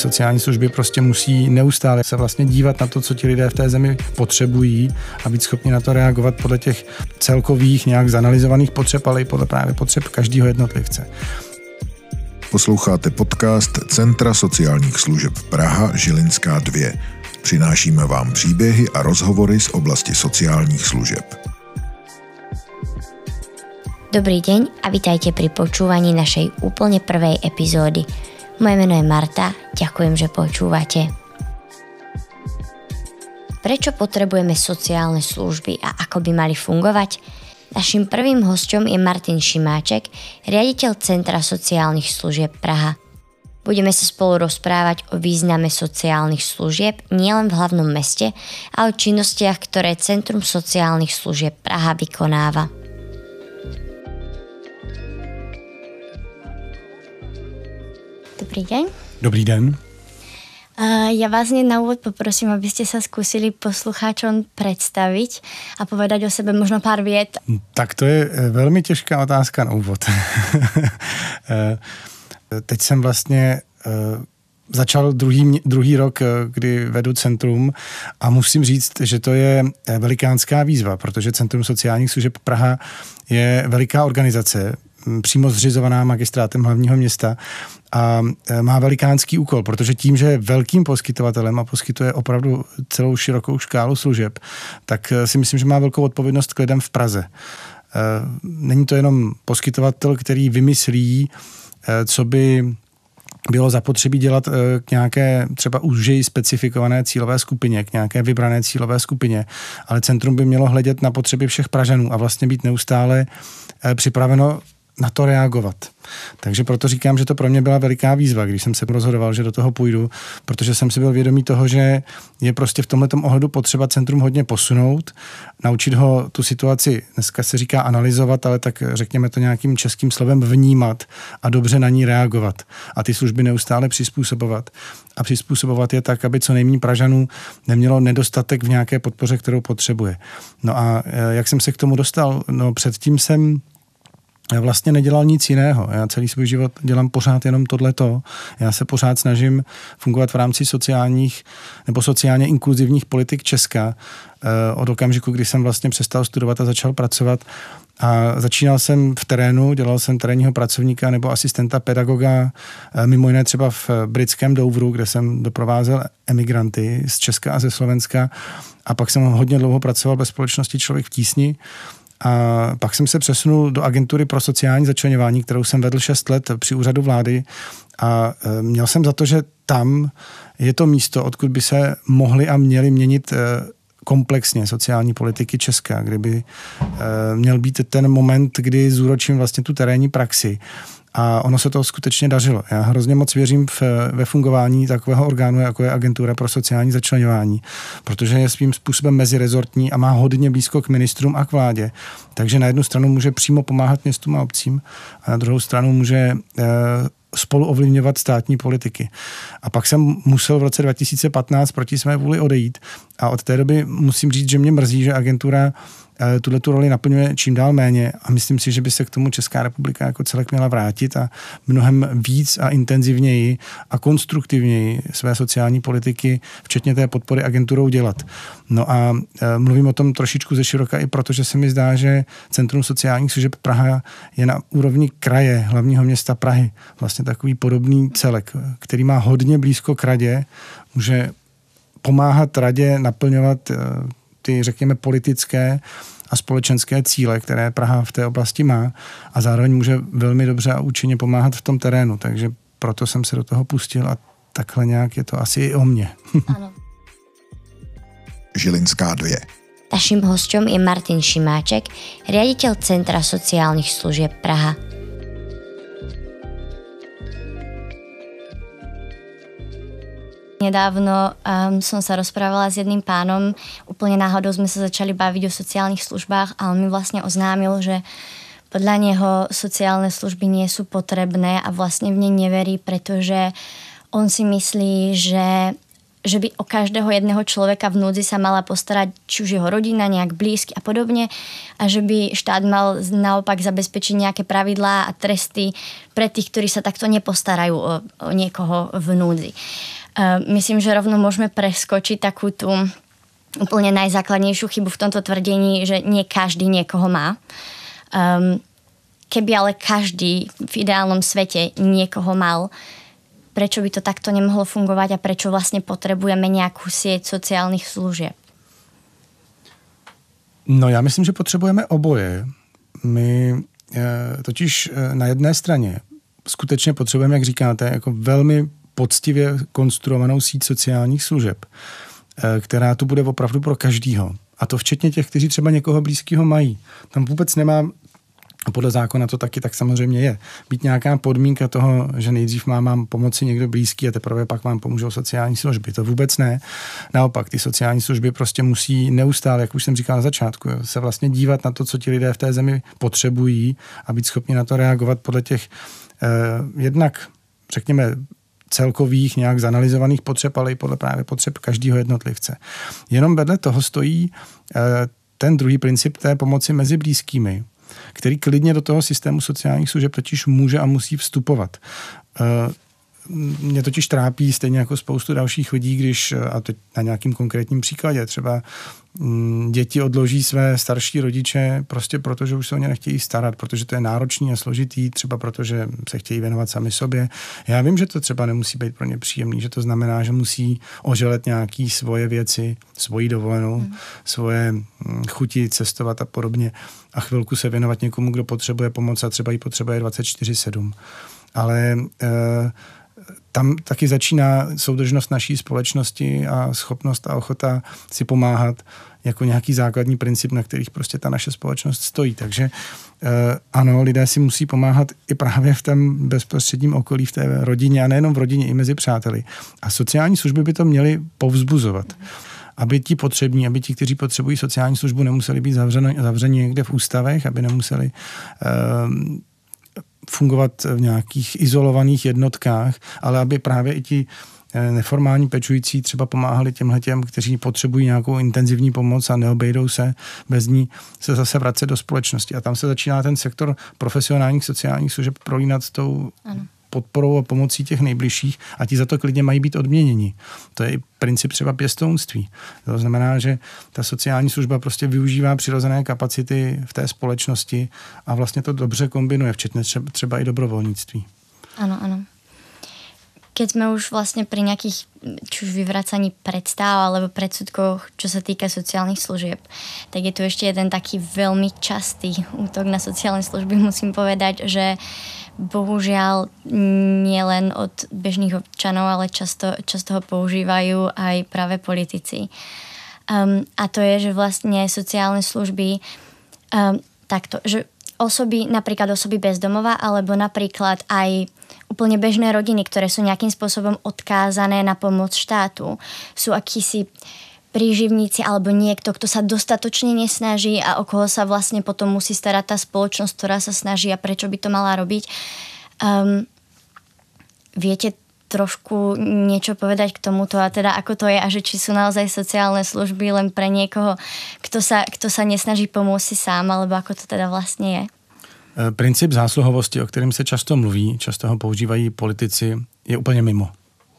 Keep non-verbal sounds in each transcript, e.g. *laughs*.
Sociální služby prostě musí neustále se vlastně dívat na to, co ti lidé v té zemi potřebují a být schopni na to reagovat podle těch celkových nějak zanalizovaných potřeb, ale i podle právě potřeb každého jednotlivce. Posloucháte podcast Centra sociálních služeb Praha Žilinská 2. Přinášíme vám příběhy a rozhovory z oblasti sociálních služeb. Dobrý deň a vitajte pri počúvaní našej úplne prvej epizódy. Moje meno je Marta, ďakujem, že počúvate. Prečo potrebujeme sociálne služby a ako by mali fungovať? Našim prvým hostom je Martin Šimáček, riaditeľ Centra sociálnych služieb Praha. Budeme sa spolu rozprávať o význame sociálnych služieb nielen v hlavnom meste, ale o činnostiach, ktoré Centrum sociálnych služieb Praha vykonáva. Dobrý deň. Dobrý den. Uh, ja vás hneď na úvod poprosím, aby ste sa skúsili poslucháčom predstaviť a povedať o sebe možno pár viet. Tak to je eh, velmi těžká otázka na úvod. *laughs* Eh, teď jsem vlastně eh, začal druhý, druhý rok, kdy vedu centrum a musím říct, že to je velikánská výzva, protože Centrum sociálních služeb Praha je veliká organizace, přímo zřizovaná magistrátem hlavního města a e, má velikánský úkol, protože tím, že je velkým poskytovatelem a poskytuje opravdu celou širokou škálu služeb, tak e, si myslím, že má velkou odpovědnost k lidem v Praze. E, není to jenom poskytovatel, který vymyslí, co by bylo zapotřebí dělat k nějaké třeba užej specifikované cílové skupině, k nějaké vybrané cílové skupině, ale centrum by mělo hledět na potřeby všech Pražanů a vlastně být neustále připraveno na to reagovat. Takže proto říkám, že to pro mě byla veliká výzva, když jsem se rozhodoval, že do toho půjdu, protože jsem si byl vědomý toho, že je prostě v tomto ohledu potřeba centrum hodně posunout, naučit ho tu situaci, dneska se říká analyzovat, ale tak řekněme to nějakým českým slovem vnímat a dobře na ní reagovat a ty služby neustále přizpůsobovat. A přizpůsobovat je tak, aby co nejméně Pražanů nemělo nedostatek v nějaké podpoře, kterou potřebuje. No a e, jak jsem se k tomu dostal? No předtím jsem já vlastně nedělal nic jiného. Já celý svůj život dělám pořád jenom tohleto. Já se pořád snažím fungovat v rámci sociálních nebo sociálně inkluzivních politik Česka eh, od okamžiku, kdy jsem vlastně přestal studovat a začal pracovat. A začínal jsem v terénu, dělal jsem terénního pracovníka nebo asistenta pedagoga, eh, mimo jiné třeba v britském Douvru, kde jsem doprovázel emigranty z Česka a ze Slovenska. A pak jsem hodně dlouho pracoval ve společnosti Člověk v tísni, a pak jsem se přesunul do agentury pro sociální začlenování, kterou jsem vedl 6 let při úřadu vlády. A e, měl jsem za to, že tam je to místo, odkud by se mohly a měly měnit e, komplexně sociální politiky Česka, kdyby e, měl být ten moment, kdy zúročím vlastně tu terénní praxi a ono se to skutečně dařilo. Já hrozně moc věřím v, ve fungování takového orgánu, jako je Agentura pro sociální začlenování, protože je svým způsobem mezirezortní a má hodně blízko k ministrům a k vládě. Takže na jednu stranu může přímo pomáhat městům a obcím a na druhou stranu může e, spolu ovlivňovat státní politiky. A pak jsem musel v roce 2015 proti své vůli odejít a od té doby musím říct, že mě mrzí, že agentura tuhle tu roli naplňuje čím dál méně a myslím si, že by se k tomu Česká republika jako celek měla vrátit a mnohem víc a intenzivněji a konstruktivněji své sociální politiky, včetně té podpory agenturou dělat. No a eh, mluvím o tom trošičku ze široka i proto, že se mi zdá, že Centrum sociálních služeb Praha je na úrovni kraje, hlavního města Prahy, vlastně takový podobný celek, který má hodně blízko k radě, může pomáhat radě naplňovat eh, ty, řekněme, politické a společenské cíle, které Praha v té oblasti má a zároveň může velmi dobře a účinně pomáhat v tom terénu. Takže proto jsem se do toho pustil a takhle nějak je to asi i o mně. *laughs* Ano. Žilinská 2. Naším hostem je Martin Šimáček, riaditeľ Centra sociálnych služieb Praha. Nedávno um, som sa rozprávala s jedným pánom, úplne náhodou sme sa začali baviť o sociálnych službách a on mi vlastne oznámil, že podľa neho sociálne služby nie sú potrebné a vlastne v ne neverí, pretože on si myslí, že že by o každého jedného človeka v núdzi sa mala postarať či už jeho rodina, nejak blízky a podobne a že by štát mal naopak zabezpečiť nejaké pravidlá a tresty pre tých, ktorí sa takto nepostarajú o, o niekoho v núdzi. Uh, myslím, že rovno môžeme preskočiť takú tú úplne najzákladnejšiu chybu v tomto tvrdení, že nie každý niekoho má. Um, keby ale každý v ideálnom svete niekoho mal, prečo by to takto nemohlo fungovať a prečo vlastne potrebujeme nějakou sieť sociálních služieb? No já myslím, že potřebujeme oboje. My e, totiž e, na jedné straně skutečně potřebujeme, jak říkáte, jako velmi poctivě konstruovanou síť sociálních služeb, e, která tu bude opravdu pro každýho. A to včetně těch, kteří třeba někoho blízkého mají. Tam vůbec nemám a podle zákona to taky tak samozřejmě je. Být nějaká podmínka toho, že nejdřív mám, mám pomoci někdo blízký a teprve pak vám pomůžou sociální služby. To vůbec ne. Naopak, ty sociální služby prostě musí neustále, jak už jsem říkal na začátku, se vlastně dívat na to, co ti lidé v té zemi potřebují a být schopni na to reagovat podle těch eh, jednak, řekněme, celkových nějak zanalizovaných potřeb, ale i podle právě potřeb každého jednotlivce. Jenom vedle toho stojí eh, ten druhý princip té pomoci mezi blízkými, který klidně do toho systému sociálních služeb totiž může a musí vstupovat. Mě totiž trápí stejně jako spoustu dalších lidí, když, a teď na nějakým konkrétním příkladě, třeba mm, děti odloží své starší rodiče prostě proto, že už se o ně nechtějí starat, protože to je náročný a složitý, třeba protože se chtějí věnovat sami sobě. Já vím, že to třeba nemusí být pro ně příjemný, že to znamená, že musí oželet nějaký svoje věci, svoji dovolenou, hmm. svoje mm, chuti cestovat a podobně a chvilku se věnovat někomu, kdo potřebuje pomoc a třeba ji potřebuje 24-7. Ale e, tam taky začíná soudržnost naší společnosti a schopnost a ochota si pomáhat jako nějaký základní princip, na kterých prostě ta naše společnost stojí. Takže eh, ano, lidé si musí pomáhat i právě v tom bezprostředním okolí, v té rodině a nejenom v rodině, i mezi přáteli. A sociální služby by to měly povzbuzovat. Aby ti potřební, aby ti, kteří potřebují sociální službu, nemuseli být zavřeni, zavřeni někde v ústavech, aby nemuseli uh, fungovat v nějakých izolovaných jednotkách, ale aby právě i ti eh, neformální pečující třeba pomáhali těmhle těm, kteří potřebují nějakou intenzivní pomoc a neobejdou se bez ní se zase vracet do společnosti. A tam se začíná ten sektor profesionálních sociálních služeb prolínat s tou ano podporou a pomocí těch nejbližších a ti za to klidně mají být odměněni. To je i princip třeba pěstounství. To znamená, že ta sociální služba prostě využívá přirozené kapacity v té společnosti a vlastně to dobře kombinuje, včetně třeba, i dobrovolnictví. Ano, ano keď sme už vlastne pri nejakých či už vyvracaní predstav alebo predsudkoch, čo sa týka sociálnych služieb, tak je tu ešte jeden taký veľmi častý útok na sociálne služby. *laughs* Musím povedať, že bohužiaľ nielen od bežných občanov, ale často, často ho používajú aj práve politici. Um, a to je, že vlastne sociálne služby um, takto, že osoby, napríklad osoby bezdomova, alebo napríklad aj úplne bežné rodiny, ktoré sú nejakým spôsobom odkázané na pomoc štátu, sú akýsi príživníci alebo niekto, kto sa dostatočne nesnaží a o koho sa vlastne potom musí starať tá spoločnosť, ktorá sa snaží a prečo by to mala robiť. Um, viete trošku niečo povedať k tomuto a teda ako to je a že či sú naozaj sociálne služby len pre niekoho, kto sa, kto sa nesnaží pomôcť si sám, alebo ako to teda vlastne je? E, princip zásluhovosti, o kterém se často mluví, často ho používají politici, je úplně mimo.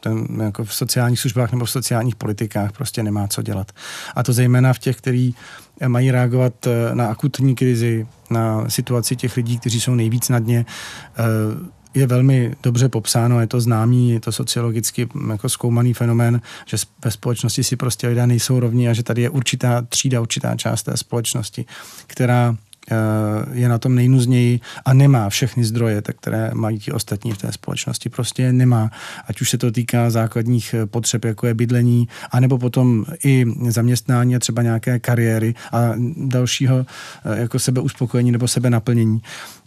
Ten jako v sociálních službách nebo v sociálních politikách prostě nemá co dělat. A to zejména v těch, kteří mají reagovat e, na akutní krizi, na situaci těch lidí, kteří jsou nejvíc na dně e, je velmi dobře popsáno, je to známý, je to sociologicky jako zkoumaný fenomén, že ve společnosti si prostě lidé nejsou rovní a že tady je určitá třída, určitá část té společnosti, která eh, je na tom nejnuzněji a nemá všechny zdroje, tak které mají ti ostatní v té společnosti. Prostě nemá. Ať už se to týká základních eh, potřeb, jako je bydlení, anebo potom i zaměstnání a třeba nějaké kariéry a dalšího eh, jako sebeuspokojení nebo sebe naplnění.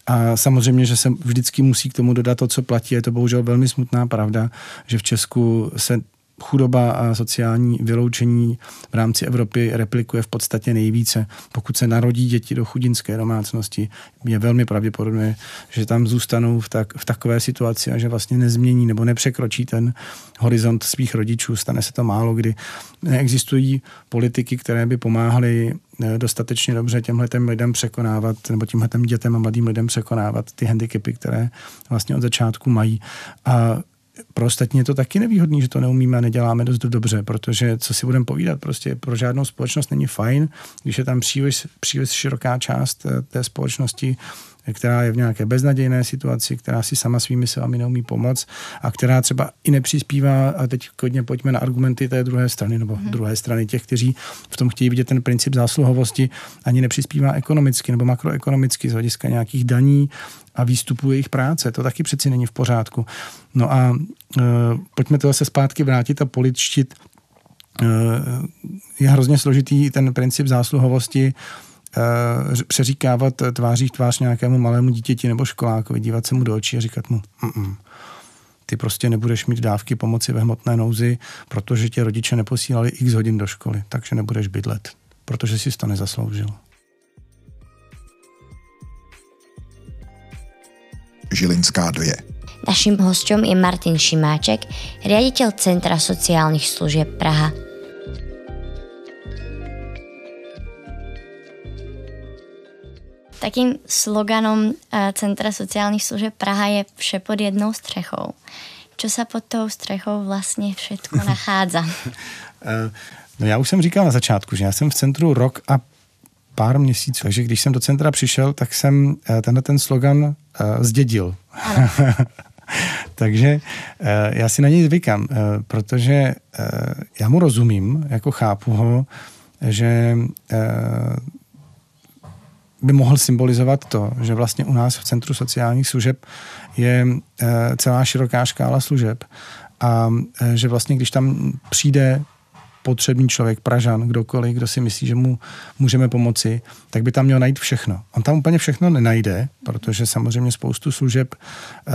A samozřejmě, že se vždycky musí k tomu dodat to, co platí. Je to bohužel velmi smutná pravda, že v Česku se chudoba a sociální vyloučení v rámci Evropy replikuje v podstatě nejvíce. Pokud se narodí děti do chudinské domácnosti, je velmi pravděpodobné, že tam zůstanou v, tak, v takové situaci a že vlastně nezmění nebo nepřekročí ten horizont svých rodičů. Stane se to málo kdy. Neexistují politiky, které by pomáhaly eh, dostatečně dobře těmhle lidem překonávat, nebo tímhle dětem a mladým lidem překonávat ty handicapy, které vlastně od začátku mají. A pro ostatní je to taky nevýhodný, že to neumíme a neděláme dost dobře, protože co si budeme povídat, prostě pro žádnou společnost není fajn, když je tam příliš, příliš široká část eh, té společnosti, která je v nějaké beznadějné situaci, která si sama svými silami neumí pomoct a která třeba i nepřispívá, a teď kodně pojďme na argumenty té druhé strany, nebo hmm. druhé strany těch, kteří v tom chtějí vidět ten princip zásluhovosti, ani nepřispívá ekonomicky nebo makroekonomicky z hlediska nějakých daní a výstupu jejich práce. To taky přeci není v pořádku. No a e, pojďme to zase zpátky vrátit a političtit. E, je hrozně složitý ten princip zásluhovosti e, přeříkávat tváří tvář nějakému malému dítěti nebo školákovi, dívat se mu do očí a říkat mu Mm-mm. ty prostě nebudeš mít dávky pomoci ve hmotné nouzi, protože tě rodiče neposílali x hodin do školy, takže nebudeš bydlet, protože si to nezasloužil. Žilinská 2. Naším hostem je Martin Šimáček, riaditeľ Centra sociálnych služieb Praha. Takým sloganom eh, Centra sociálnych služieb Praha je vše pod jednou střechou. Čo sa pod tou střechou vlastně všetko *laughs* nachádza? Eh, no já už jsem říkal na začátku, že já jsem v centru rok a pár měsíců. Takže když jsem do centra přišel, tak jsem eh, tenhle ten slogan uh, zdědil. *laughs* Takže uh, já si na něj zvykám, protože já mu rozumím, jako chápu ho, že by mohl symbolizovat to, že vlastně u nás v Centru sociálních služeb je celá široká škála služeb a že vlastně když tam přijde potřebný člověk, Pražan, kdokoliv, kdo si myslí, že mu můžeme pomoci, tak by tam měl najít všechno. On tam úplně všechno nenajde, protože samozřejmě spoustu služeb e,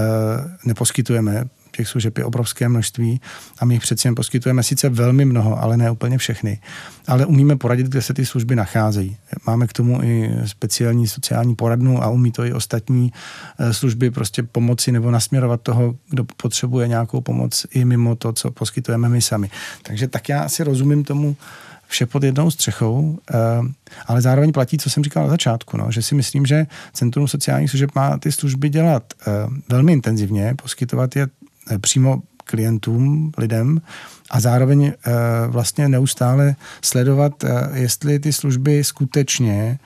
neposkytujeme, těch služeb je obrovské množství a my jich přeci jen poskytujeme sice velmi mnoho, ale ne úplně všechny. Ale umíme poradit, kde se ty služby nacházejí. Máme k tomu i speciální sociální poradnu a umí to i ostatní eh, služby prostě pomoci nebo nasměrovat toho, kdo potřebuje nějakou pomoc i mimo to, co poskytujeme my sami. Takže tak já si rozumím tomu, vše pod jednou střechou, eh, ale zároveň platí, co jsem říkal na začátku, no, že si myslím, že Centrum sociálních služeb má ty služby dělat eh, velmi intenzivně, poskytovat je přímo klientům, lidem a zároveň eh, vlastně neustále sledovat, eh, jestli ty služby skutečně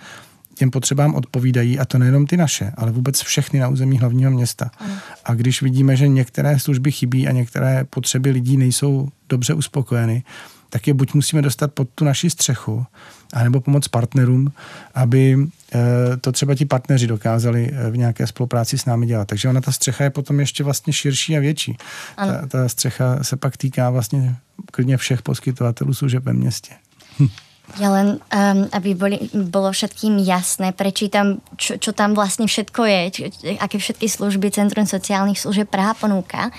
těm potřebám odpovídají, a to nejenom ty naše, ale vůbec všechny na území hlavního města. A když vidíme, že některé služby chybí a některé potřeby lidí nejsou dobře uspokojeny, tak je buď musíme dostat pod tu naši střechu, anebo pomoct partnerům, aby eh, to třeba ti partneři dokázali eh, v nějaké spolupráci s námi dělat. Takže ona ta střecha je potom ještě vlastně širší a větší. Ta, ta střecha se pak týká vlastně klidně všech poskytovatelů služeb ve městě. Hm. Ja len, um, aby boli, bolo všetkým jasné, prečítam, čo, čo tam vlastne všetko je, čo, aké všetky služby Centrum sociálnych služieb Praha ponúka.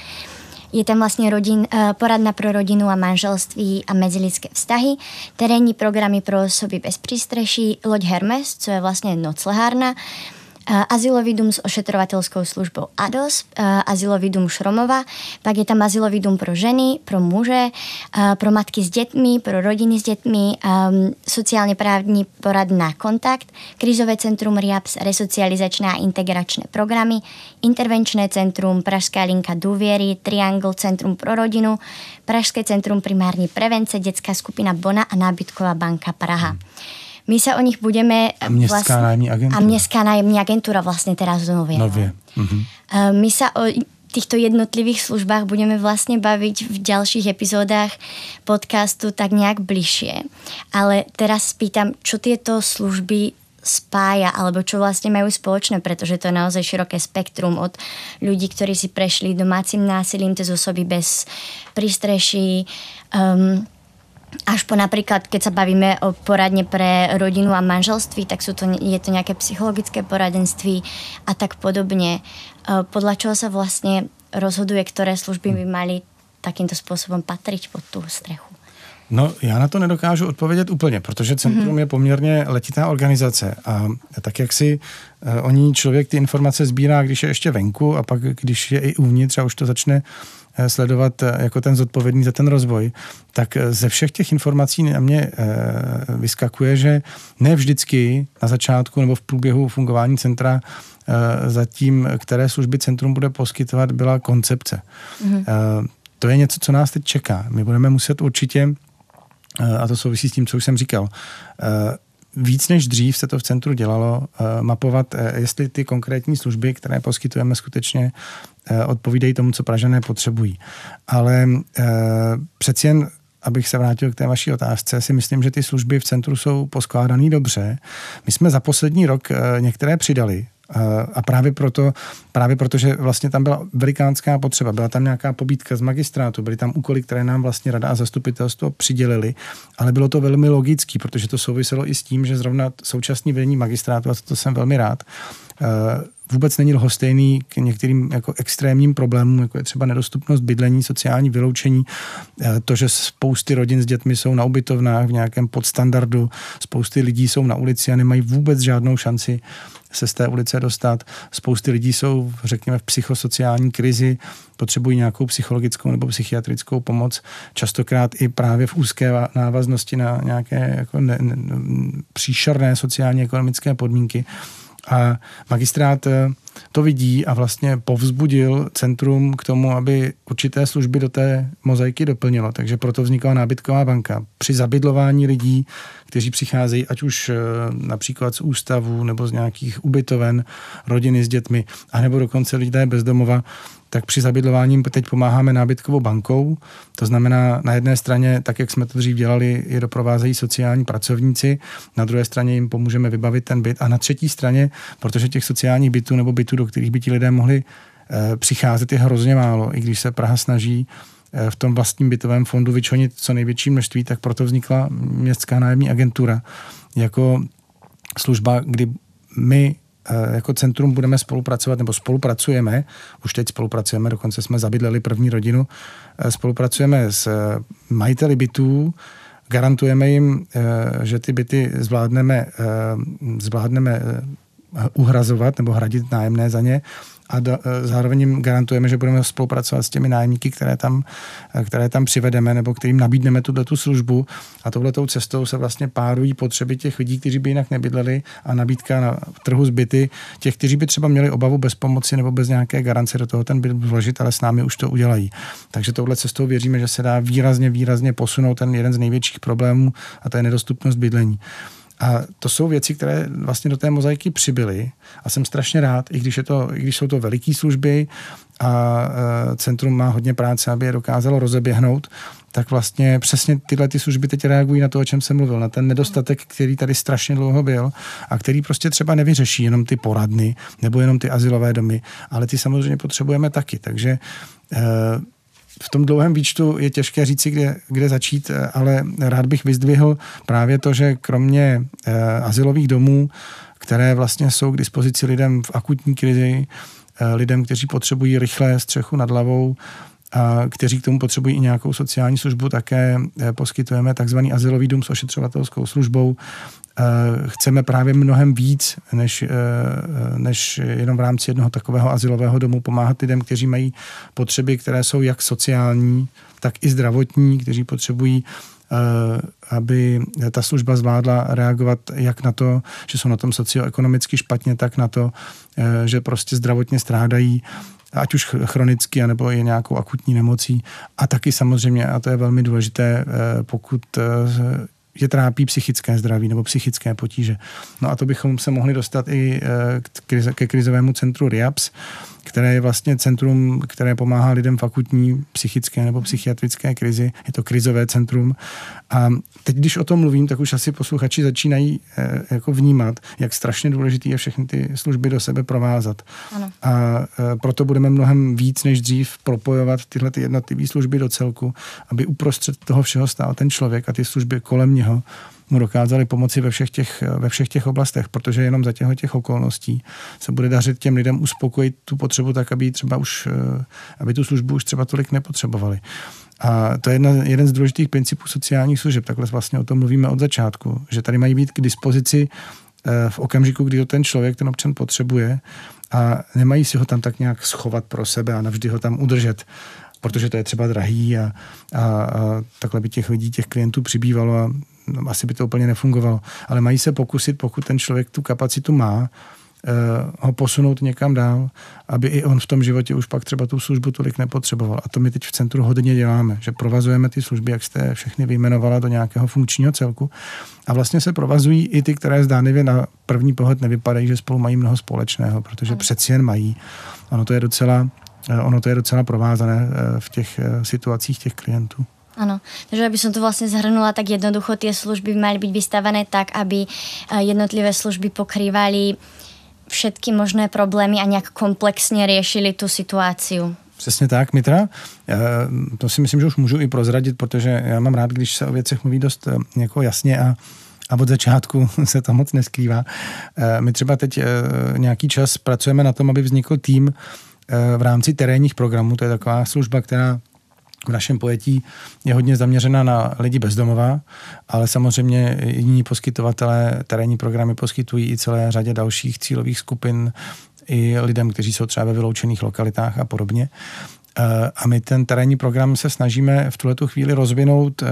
Je tam vlastně rodin, eh, poradna pro rodinu a manželství a medzilidské vztahy, terénní programy pro osoby bez přístřeší, loď Hermes, co je vlastně noclehárna, azylový dům s ošetrovatelskou službou ADOS, azylový dům Šromova, pak je tam azylový dům pro ženy, pro muže, pro matky s dětmi, pro rodiny s dětmi, sociálně právní poradná kontakt, krizové centrum RIAPS, resocializačné a integračné programy, intervenčné centrum, Pražská linka důvěry, Triangle centrum pro rodinu, Pražské centrum primární prevence, dětská skupina Bona a nábytková banka Praha. Hmm. My sa o nich budeme... A městská vlastne, nájemní agentura. A městská nájemní agentura vlastně teraz nově. Nově. Mhm. My sa o týchto jednotlivých službách budeme vlastne baviť v ďalších epizódach podcastu tak nejak bližšie. Ale teraz spýtam, čo tieto služby spája, alebo čo vlastne majú spoločné, pretože to je naozaj široké spektrum od ľudí, ktorí si prešli domácim násilím, cez osoby bez prístreší, um, až po napríklad, keď sa bavíme o poradne pre rodinu a manželství, tak sú to, je to nejaké psychologické poradenství a tak podobne. E, podľa čoho sa vlastne rozhoduje, ktoré služby by mali takýmto způsobem patriť pod tu strechu? No, já na to nedokážu odpovědět úplně, protože Centrum mm-hmm. je poměrně letitá organizace a tak, jak si uh, o ní člověk ty informace sbírá, když je ještě venku a pak, když je i uvnitř a už to začne uh, sledovat uh, jako ten zodpovědný za ten rozvoj, tak ze všech těch informací na mě vyskakuje, že ne vždycky na začátku nebo v průběhu fungování centra zatím, které služby centrum bude poskytovat, byla koncepce. Mm-hmm. To je něco, co nás teď čeká. My budeme muset určitě Eh, a to souvisí s tím, co už jsem říkal. Eh, víc než dřív se to v centru dělalo, eh, mapovat, jestli ty konkrétní služby, které poskytujeme, skutečně odpovídají tomu, co Pražané potřebují. Ale přeci jen abych se vrátil k té vaší otázce, si myslím, že ty služby v centru jsou poskládané dobře. My jsme za poslední rok některé přidali, a právě proto, právě proto, že vlastně tam byla velikánská potřeba, byla tam nějaká pobídka z magistrátu, byly tam úkoly, které nám vlastně rada a zastupitelstvo přidělili, ale bylo to velmi logický, protože to souviselo i s tím, že zrovna současný vedení magistrátu, a to jsem velmi rád, vůbec není lhostejný k některým jako extrémním problémům, jako je třeba nedostupnost bydlení, sociální vyloučení, to, že spousty rodin s dětmi jsou na ubytovnách v nějakém podstandardu, spousty lidí jsou na ulici a nemají vůbec žádnou šanci se z té ulice dostat. Spousty lidí jsou, řekněme, v psychosociální krizi, potřebují nějakou psychologickou nebo psychiatrickou pomoc, častokrát i právě v úzké návaznosti na nějaké jako ne, ne, příšerné sociálně ekonomické podmínky. A magistrát eh, to vidí a vlastně povzbudil centrum k tomu, aby určité služby do té mozaiky doplnilo. Takže proto vznikla nábytková banka. Při zabydlování lidí, kteří přicházejí ať už eh, například z ústavů nebo z nějakých ubytoven, rodiny s dětmi, anebo dokonce lidé bezdomova, tak při zabydlování teď pomáháme nábytkovou bankou. To znamená, na jedné straně, tak jak jsme to dřív dělali, je doprovázejí sociální pracovníci, na druhé straně jim pomůžeme vybavit ten byt a na třetí straně, protože těch sociálních bytů nebo bytů, do kterých by ti lidé mohli e, přicházet, je hrozně málo, i když se Praha snaží e, v tom vlastním bytovém fondu vyčonit co největší množství, tak proto vznikla městská nájemní agentura jako služba, kdy my Eh, jako centrum budeme spolupracovat, nebo spolupracujeme, už teď spolupracujeme, dokonce jsme zabydleli první rodinu, eh, spolupracujeme s eh, majiteli bytů, garantujeme jim, že ty byty zvládneme, zvládneme uhrazovat nebo hradit nájemné za ně a do, e, zároveň jim garantujeme, že budeme spolupracovat s těmi nájemníky, které tam, e, které tam přivedeme nebo kterým nabídneme tuto tu službu a touhletou cestou se vlastně párují potřeby těch lidí, kteří by jinak nebydleli a nabídka na trhu zbyty těch, kteří by třeba měli obavu bez pomoci nebo bez nějaké garance do toho ten byt vložit, ale s námi už to udělají. Takže touhle cestou věříme, že se dá výrazně, výrazně posunout ten jeden z největších problémů a to je nedostupnost bydlení. A to jsou věci, které vlastně do té mozaiky přibyly a jsem strašně rád, i když, je to, i když jsou to veliké služby a e, centrum má hodně práce, aby je dokázalo rozeběhnout, tak vlastně přesně tyhle ty služby teď reagují na to, o čem jsem mluvil, na ten nedostatek, který tady strašně dlouho byl a který prostě třeba nevyřeší jenom ty poradny nebo jenom ty asilové domy, ale ty samozřejmě potřebujeme taky. Takže e, v tom dlouhém výčtu je těžké říci, kde, kde začít, eh, ale rád bych vyzdvihl právě to, že kromě eh, asilových domů, které vlastně jsou k dispozici lidem v akutní krizi, eh, lidem, kteří potřebují rychlé střechu nad hlavou, a kteří k tomu potřebují i nějakou sociální službu, také poskytujeme takzvaný asilový dům s ošetřovatelskou službou, chceme právě mnohem víc, než, eh, než jenom v rámci jednoho takového asilového domu pomáhat lidem, kteří mají potřeby, které jsou jak sociální, tak i zdravotní, kteří potřebují eh, aby ta služba zvládla reagovat jak na to, že jsou na tom socioekonomicky špatně, tak na to, že prostě zdravotně strádají ať už chronicky, anebo i nějakou akutní nemocí. A taky samozřejmě, a to je velmi důležité, pokud že trápí psychické zdraví nebo psychické potíže. No a to bychom se mohli dostat i eh, ke krizovému centru RIAPS, které je vlastně centrum, které pomáhá lidem v akutní psychické nebo psychiatrické krizi. Je to krizové centrum. A teď, když o tom mluvím, tak už asi posluchači začínají eh, jako vnímat, jak strašně důležitý je všechny ty služby do sebe provázat. Ano. A eh, proto budeme mnohem víc než dřív propojovat tyhle ty jednotlivé služby do celku, aby uprostřed toho všeho stál ten člověk a ty služby kolem něho mu dokázali pomoci ve všech těch, ve všech těch oblastech, protože jenom za těchto těch okolností se bude dařit těm lidem uspokojit tu potřebu tak, aby třeba už, aby tu službu už třeba tolik nepotřebovali. A to je jedna, jeden z důležitých principů sociálních služeb. Takhle vlastně o tom mluvíme od začátku, že tady mají být k dispozici eh, v okamžiku, kdy to ten člověk, ten občan potřebuje a nemají si ho tam tak nějak schovat pro sebe a navždy ho tam udržet, protože to je třeba drahý a, a, a takhle by těch lidí, těch klientů přibývalo a no, asi by to úplně nefungovalo. Ale mají se pokusit, pokud ten člověk tu kapacitu má, Eh, ho posunout někam dál, aby i on v tom životě už pak třeba tu službu tolik nepotřeboval. A to my teď v centru hodně děláme, že provazujeme ty služby, jak jste všechny vyjmenovala, do nějakého funkčního celku. A vlastně se provazují i ty, které zdánlivě na první pohled nevypadají, že spolu mají mnoho společného, protože přeci jen mají. Ono to je docela, eh, ono to je docela provázané eh, v těch situacích těch klientů. Áno, takže aby som to vlastne zhrnula, tak jednoducho tie služby mali byť vystavené tak, aby jednotlivé služby pokrývali všetky možné problémy a nějak komplexně řešili tu situaci. Přesně tak, Mitra. Já to si myslím, že už můžu i prozradit, protože já mám rád, když se o věcech mluví dost eh, jako jasně a, a od začátku *laughs* se to moc neskrývá. My třeba teď nějaký čas pracujeme na tom, aby vznikl tým v rámci terénních programů. To je taková služba, která v našem pojetí je hodně zaměřena na lidi bezdomová, ale samozřejmě jiní poskytovatelé terénní programy poskytují i celé řadě dalších cílových skupin i lidem, kteří jsou třeba ve vyloučených lokalitách a podobně. Eh, a my ten terénní program se snažíme v tuhle chvíli rozvinout eh,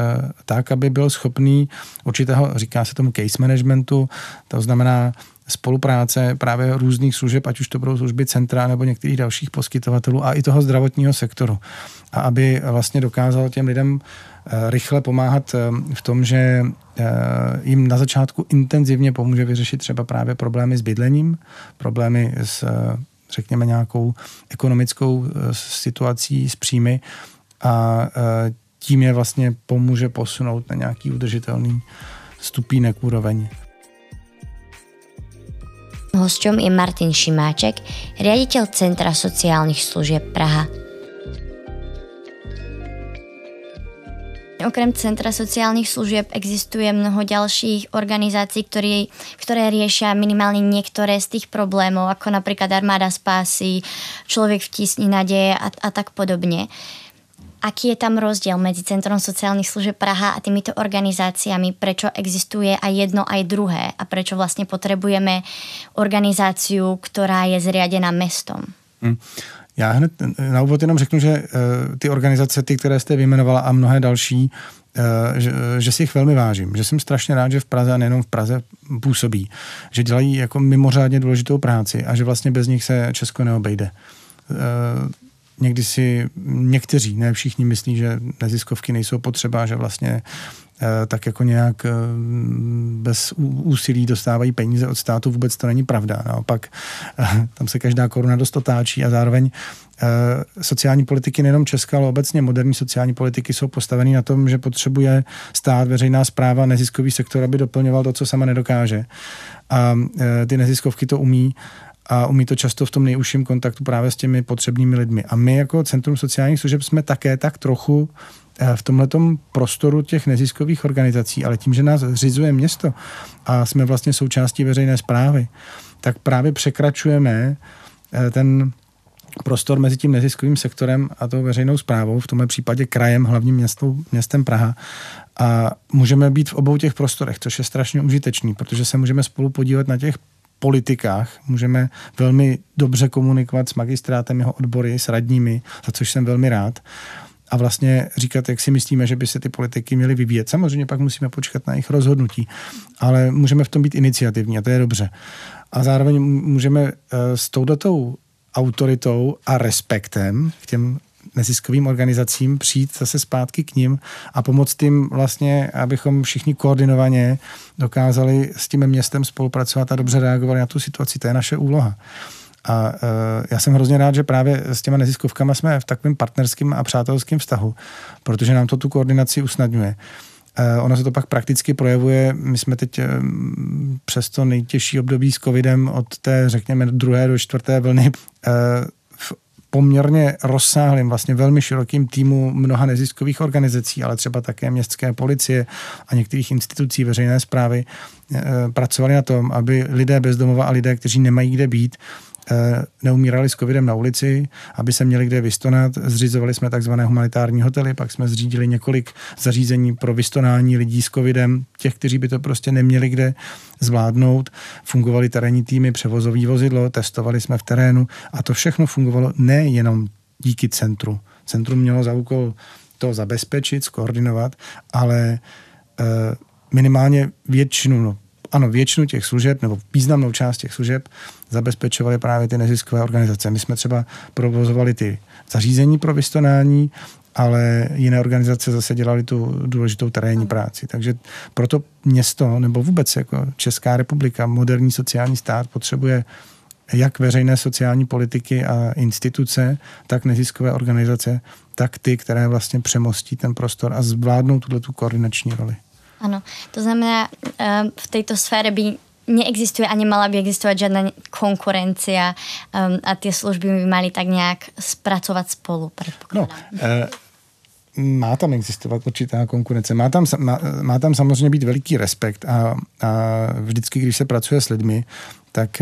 tak, aby byl schopný určitého, říká se tomu case managementu, to znamená spolupráce právě různých služeb, ať už to budou služby centra nebo některých dalších poskytovatelů a i toho zdravotního sektoru. A aby vlastně dokázal těm lidem eh, rychle pomáhat v tom, že jim na začátku intenzivně pomůže vyřešit třeba právě problémy s bydlením, problémy s řekněme, nějakou ekonomickou eh, situací s příjmy a eh, tím je vlastně pomůže posunout na nějaký udržitelný stupínek úroveň. Hosťom je Martin Šimáček, riaditeľ Centra sociálnych služieb Praha. Okrem Centra sociálnych služieb existuje mnoho ďalších organizácií, ktoré, ktoré riešia minimálne niektoré z tých problémov, ako napríklad Armáda spásy, Človek v tísni nadeje a, a tak podobne. Aký je tam rozdiel medzi Centrom sociálnych služieb Praha a týmito organizáciami? Prečo existuje aj jedno, aj druhé? A prečo vlastne potrebujeme organizáciu, ktorá je zriadená mestom? Hmm. Já hned na úvod jenom řeknu, že uh, ty organizace, ty, které jste vyjmenovala a mnohé další, uh, že, že si jich velmi vážím. Že jsem strašně rád, že v Praze a nejenom v Praze působí. Že dělají jako mimořádně důležitou práci a že vlastně bez nich se Česko neobejde. Někdy si někteří, ne všichni myslí, že neziskovky nejsou potřeba, že vlastně Eh, tak jako nějak eh, bez úsilí dostávají peníze od státu, vůbec to není pravda. Naopak eh, tam se každá koruna dost otáčí a zároveň sociální politiky nejenom Česká, ale obecně moderní sociální politiky jsou postaveny na tom, že potřebuje stát, veřejná zpráva, neziskový sektor, aby doplňoval to, co sama nedokáže. A ty neziskovky to umí a umí to často v tom nejužším kontaktu právě s těmi potřebnými lidmi. A my jako Centrum sociálních služeb jsme také tak trochu Eh, v tomhle prostoru těch neziskových organizací, ale tím, že nás zřizuje město a jsme vlastně součástí veřejné zprávy, tak právě překračujeme eh, ten prostor mezi tím neziskovým sektorem a tou veřejnou zprávou, v tomhle případě krajem, hlavním městou, městem Praha. A můžeme být v obou těch prostorech, což je strašně užitečný, protože se můžeme spolu podívat na těch politikách, můžeme velmi dobře komunikovat s magistrátem, jeho odbory, s radními, za což jsem velmi rád a vlastně říkat, jak si myslíme, že by se ty politiky měly vyvíjet. Samozřejmě pak musíme počkat na jejich rozhodnutí, ale můžeme v tom být iniciativní a to je dobře. A zároveň můžeme eh, s touto autoritou a respektem k těm neziskovým organizacím přijít zase zpátky k ním a pomoct jim vlastně, abychom všichni koordinovaně dokázali s tím městem spolupracovat a dobře reagovali na tu situaci. To je naše úloha. A uh, já jsem hrozně rád, že právě s těma neziskovkama jsme v takovém partnerském a přátelském vztahu, protože nám to tu koordinaci usnadňuje. Uh, ono se to pak prakticky projevuje. My jsme teď um, přes to nejtěžší období s covidem od té, řekněme, druhé do čtvrté vlny v poměrně rozsáhlým, vlastně velmi širokým týmu mnoha neziskových organizací, ale třeba také městské policie a některých institucí veřejné zprávy pracovali na tom, aby lidé bezdomova a lidé, kteří nemají kde být, Eh, neumírali s covidem na ulici, aby se měli kde vystonat. Zřizovali jsme takzvané humanitární hotely, pak jsme zřídili několik zařízení pro vystonání lidí s covidem, těch, kteří by to prostě neměli kde zvládnout. Fungovaly terénní týmy, převozový vozidlo, testovali jsme v terénu a to všechno fungovalo nejenom díky centru. Centrum mělo za úkol to zabezpečit, skoordinovat, ale eh, minimálně většinu, no, ano, většinu těch služeb, nebo významnou část těch služeb zabezpečovaly právě ty neziskové organizace. My jsme třeba provozovali ty zařízení pro vystonání, ale jiné organizace zase dělaly tu důležitou terénní práci. Takže proto město, nebo vůbec jako Česká republika, moderní sociální stát potřebuje jak veřejné sociální politiky a instituce, tak neziskové organizace, tak ty, které vlastně přemostí ten prostor a zvládnou tuto koordinační roli. Áno, to znamená, uh, v tejto sfére by neexistuje a nemala by existovať žiadna konkurencia um, a tie služby by mali tak nějak spracovat spolu, No, uh, má tam existovat určitá konkurence. Má tam, má, má tam samozřejmě být veliký respekt a, a vždycky, když se pracuje s lidmi, tak,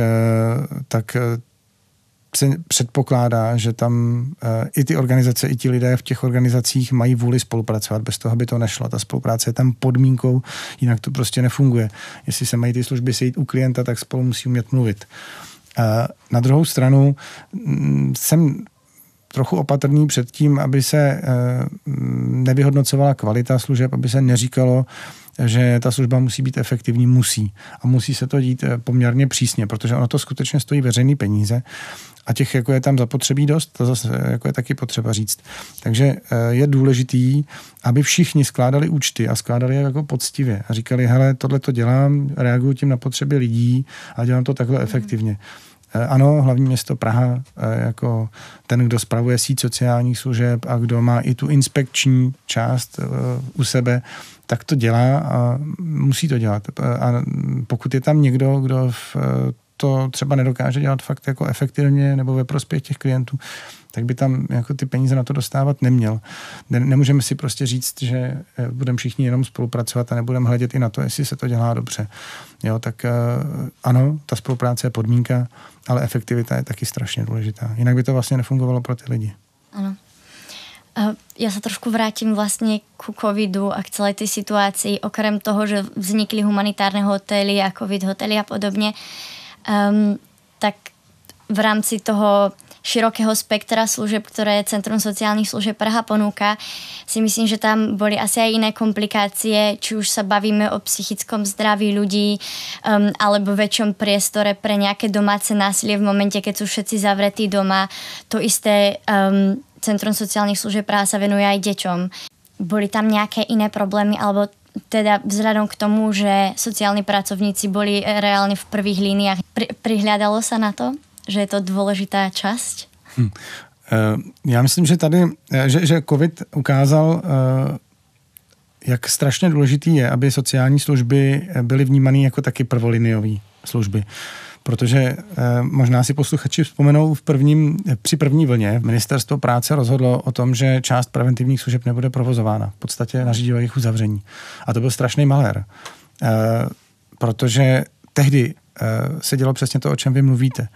tak se předpokládá, že tam uh, i ty organizace, i ti lidé v těch organizacích mají vůli spolupracovat, bez toho, aby to nešlo. Ta spolupráce je tam podmínkou, jinak to prostě nefunguje. Jestli se mají ty služby sejít u klienta, tak spolu musí umět mluvit. Uh, na druhou stranu mm, jsem trochu opatrný před tím, aby se uh, nevyhodnocovala kvalita služeb, aby se neříkalo, že ta služba musí být efektivní, musí. A musí se to dít poměrně přísně, protože ono to skutečně stojí veřejný peníze a těch jako je tam zapotřebí dost, to zase jako je taky potřeba říct. Takže eh, je důležitý, aby všichni skládali účty a skládali je jako poctivě a říkali, hele, tohle to dělám, reaguju tím na potřeby lidí a dělám to takhle mm. efektivně. Eh, ano, hlavní město Praha eh, jako ten, kdo spravuje síť sociálních služeb a kdo má i tu inspekční část u sebe, tak to dělá a musí to dělat. A pokud je tam někdo, kdo v to třeba nedokáže dělat fakt jako efektivně nebo ve prospěch těch klientů, tak by tam jako ty peníze na to dostávat neměl. Ne, nemůžeme si prostě říct, že eh, budeme všichni jenom spolupracovat a nebudeme hledět i na to, jestli se to dělá dobře. Jo, tak uh, ano, ta spolupráce je podmínka, ale efektivita je taky strašně důležitá. Jinak by to vlastně nefungovalo pro ty lidi. Ano. Ja sa trošku vrátim vlastne ku covidu a k celej tej situácii. Okrem toho, že vznikli humanitárne hotely a covid hotely a podobne, um, tak v rámci toho širokého spektra služeb, ktoré Centrum sociálnych služeb Praha ponúka, si myslím, že tam boli asi aj iné komplikácie, či už sa bavíme o psychickom zdraví ľudí um, alebo väčšom priestore pre nejaké domáce násilie v momente, keď sú všetci zavretí doma. To isté um, Centrum sociálnych služeb Praha sa venuje aj deťom. Boli tam nejaké iné problémy alebo teda vzhľadom k tomu, že sociálni pracovníci boli reálne v prvých líniách, pri, prihľadalo sa na to, že je to dôležitá časť? Hm. Já myslím, že tady, eh, že, že COVID ukázal, eh, jak strašně důležitý je, aby sociální služby byly vnímané jako taky prvoliniové služby protože eh, možná si posluchači vzpomenou v prvním, při první vlně ministerstvo práce rozhodlo o tom, že část preventivních služeb nebude provozována. V podstatě nařídilo jejich uzavření. A to byl strašný malér, eh, protože tehdy eh, se dělo přesně to, o čem vy mluvíte.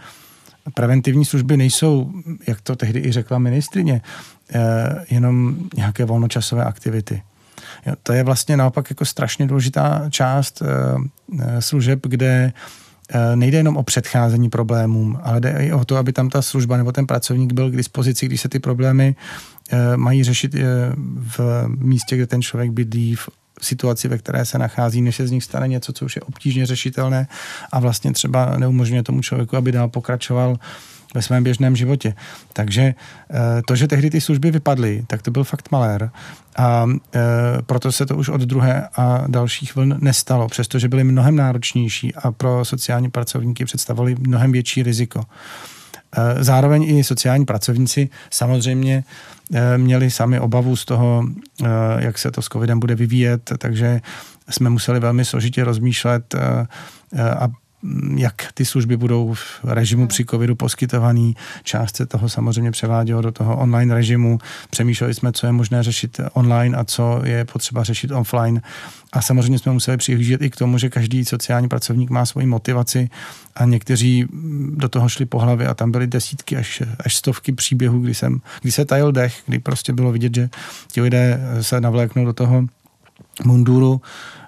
Preventivní služby nejsou, jak to tehdy i řekla ministrině, jenom nějaké volnočasové aktivity. To je vlastně naopak jako strašně důležitá část služeb, kde nejde jenom o předcházení problémům, ale jde i o to, aby tam ta služba nebo ten pracovník byl k dispozici, když se ty problémy eh, mají řešit eh, v místě, kde ten člověk bydlí, v situaci, ve které se nachází, než se z nich stane něco, co už je obtížně řešitelné a vlastně třeba neumožňuje tomu člověku, aby dál pokračoval ve svém běžném životě. Takže eh, to, že tehdy ty služby vypadly, tak to byl fakt malér. A e, proto se to už od druhé a dalších vln nestalo, přestože byly mnohem náročnější a pro sociální pracovníky představovali mnohem větší riziko. E, zároveň i sociální pracovníci samozřejmě měli sami obavu z toho, jak se to s covidem bude vyvíjet, takže jsme museli velmi složitě rozmýšlet a jak ty služby budou v režimu při covidu poskytovaný. Část se toho samozřejmě převádělo do toho online režimu. Přemýšleli jsme, co je možné řešit online a co je potřeba řešit offline. A samozřejmě jsme museli přihlížet i k tomu, že každý sociální pracovník má svoji motivaci a někteří do toho šli po hlavě a tam byly desítky až, až stovky příběhů, kdy, jsem, kdy se tajil dech, kdy prostě bylo vidět, že ti lidé se navléknou do toho munduru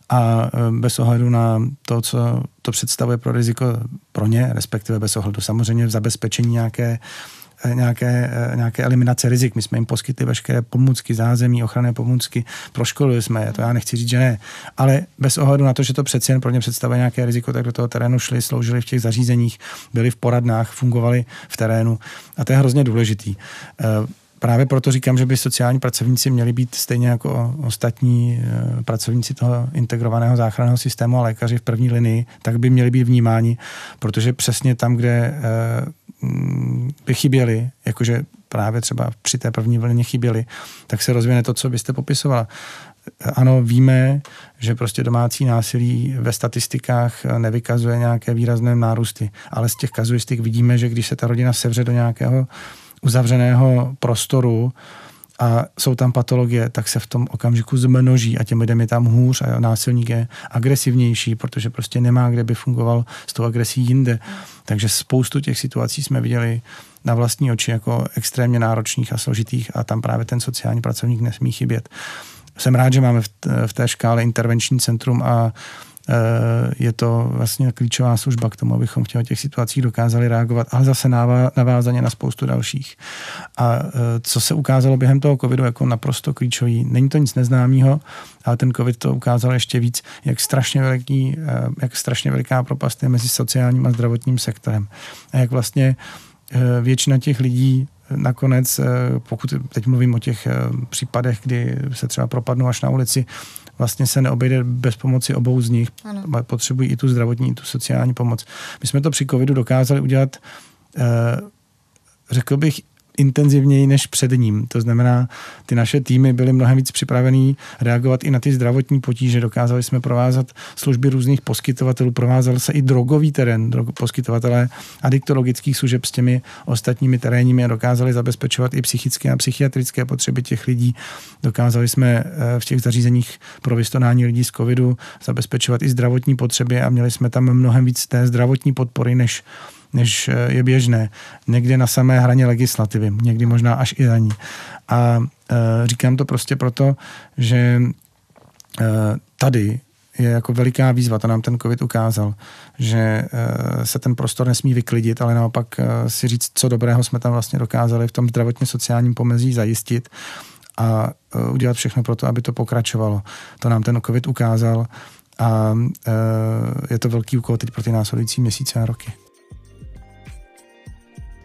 a e, bez ohledu na to, co to představuje pro riziko pro ně, respektive bez ohledu samozřejmě v zabezpečení nějaké e, nějaké, e, nějaké eliminace rizik. My jsme jim poskytli veškeré pomůcky, zázemí, ochranné pomůcky, proškolili jsme je, to já nechci říct, že ne. Ale bez ohledu na to, že to přeci jen pro ně představuje nějaké riziko, tak do toho terénu šli, sloužili v těch zařízeních, byli v poradnách, fungovali v terénu a to je hrozně důležitý právě proto říkám, že by sociální pracovníci měli být stejně jako ostatní eh, pracovníci toho integrovaného záchranného systému a lékaři v první linii, tak by měli být vnímáni, protože přesně tam, kde eh, mm, by chyběli, jakože právě třeba při té první vlně chyběli, tak se rozvine to, co byste popisovala. Ano, víme, že prostě domácí násilí ve statistikách nevykazuje nějaké výrazné nárůsty, ale z těch kazuistik vidíme, že když se ta rodina sevře do nějakého uzavřeného prostoru a jsou tam patologie, tak se v tom okamžiku zmnoží a těm lidem je tam hůř a násilník je agresivnější, protože prostě nemá, kde by fungoval s tou agresí jinde. Takže spoustu těch situací jsme viděli na vlastní oči jako extrémně náročných a složitých a tam právě ten sociální pracovník nesmí chybět. Jsem rád, že máme v té škále intervenční centrum a je to vlastně klíčová služba k tomu, abychom v těch situacích dokázali reagovat, ale zase navázaně na spoustu dalších. A eh, co se ukázalo během toho covidu jako naprosto klíčový, není to nic neznámého, ale ten covid to ukázal ještě víc, jak strašně, veliký, eh, jak strašně veliká propast je mezi sociálním a zdravotním sektorem. A jak vlastně většina těch lidí nakonec, pokud teď mluvím o těch případech, kdy se třeba propadnou až na ulici, vlastně se neobejde bez pomoci obou z nich. Ano. Potřebují i tu zdravotní, i tu sociální pomoc. My jsme to při covidu dokázali udělat, eh, řekl bych, intenzivněji než před ním. To znamená, ty naše týmy byly mnohem víc připravený reagovat i na ty zdravotní potíže. Dokázali jsme provázat služby různých poskytovatelů, provázal se i drogový terén, drog, poskytovatelé adiktologických služeb s těmi ostatními terénními a dokázali zabezpečovat i psychické a psychiatrické potřeby těch lidí. Dokázali jsme eh, v těch zařízeních pro vystonání lidí z covidu zabezpečovat i zdravotní potřeby a měli jsme tam mnohem víc té zdravotní podpory, než než eh, je běžné. Někde na samé hraně legislativy, někdy možná až i za ní. A e, říkám to prostě proto, že e, tady je jako veliká výzva, to nám ten covid ukázal, že se ten prostor nesmí vyklidit, ale naopak si říct, co dobrého jsme tam vlastně dokázali v tom zdravotně sociálním pomezí zajistit a udělat všechno pro to, aby to pokračovalo. To nám ten covid ukázal a je to velký úkol teď pro ty následující měsíce a roky.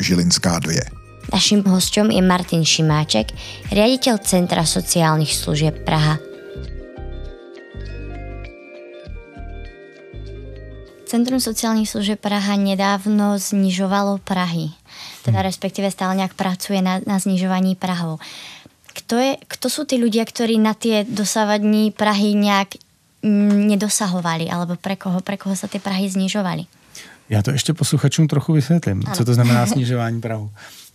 Žilinská 2. Naším hostom je Martin Šimáček, riaditeľ Centra sociálnych služieb Praha. Centrum sociálnych služieb Praha nedávno znižovalo Prahy. Teda hmm. respektíve stále nejak pracuje na, na znižovaní Prahov. Kto, je, kto sú tí ľudia, ktorí na tie dosávadní Prahy nejak mm, nedosahovali? Alebo pre koho, pre koho sa tie Prahy znižovali? Já to ještě posluchačům trochu vysvětlím, ano. co to znamená snižování Prahu.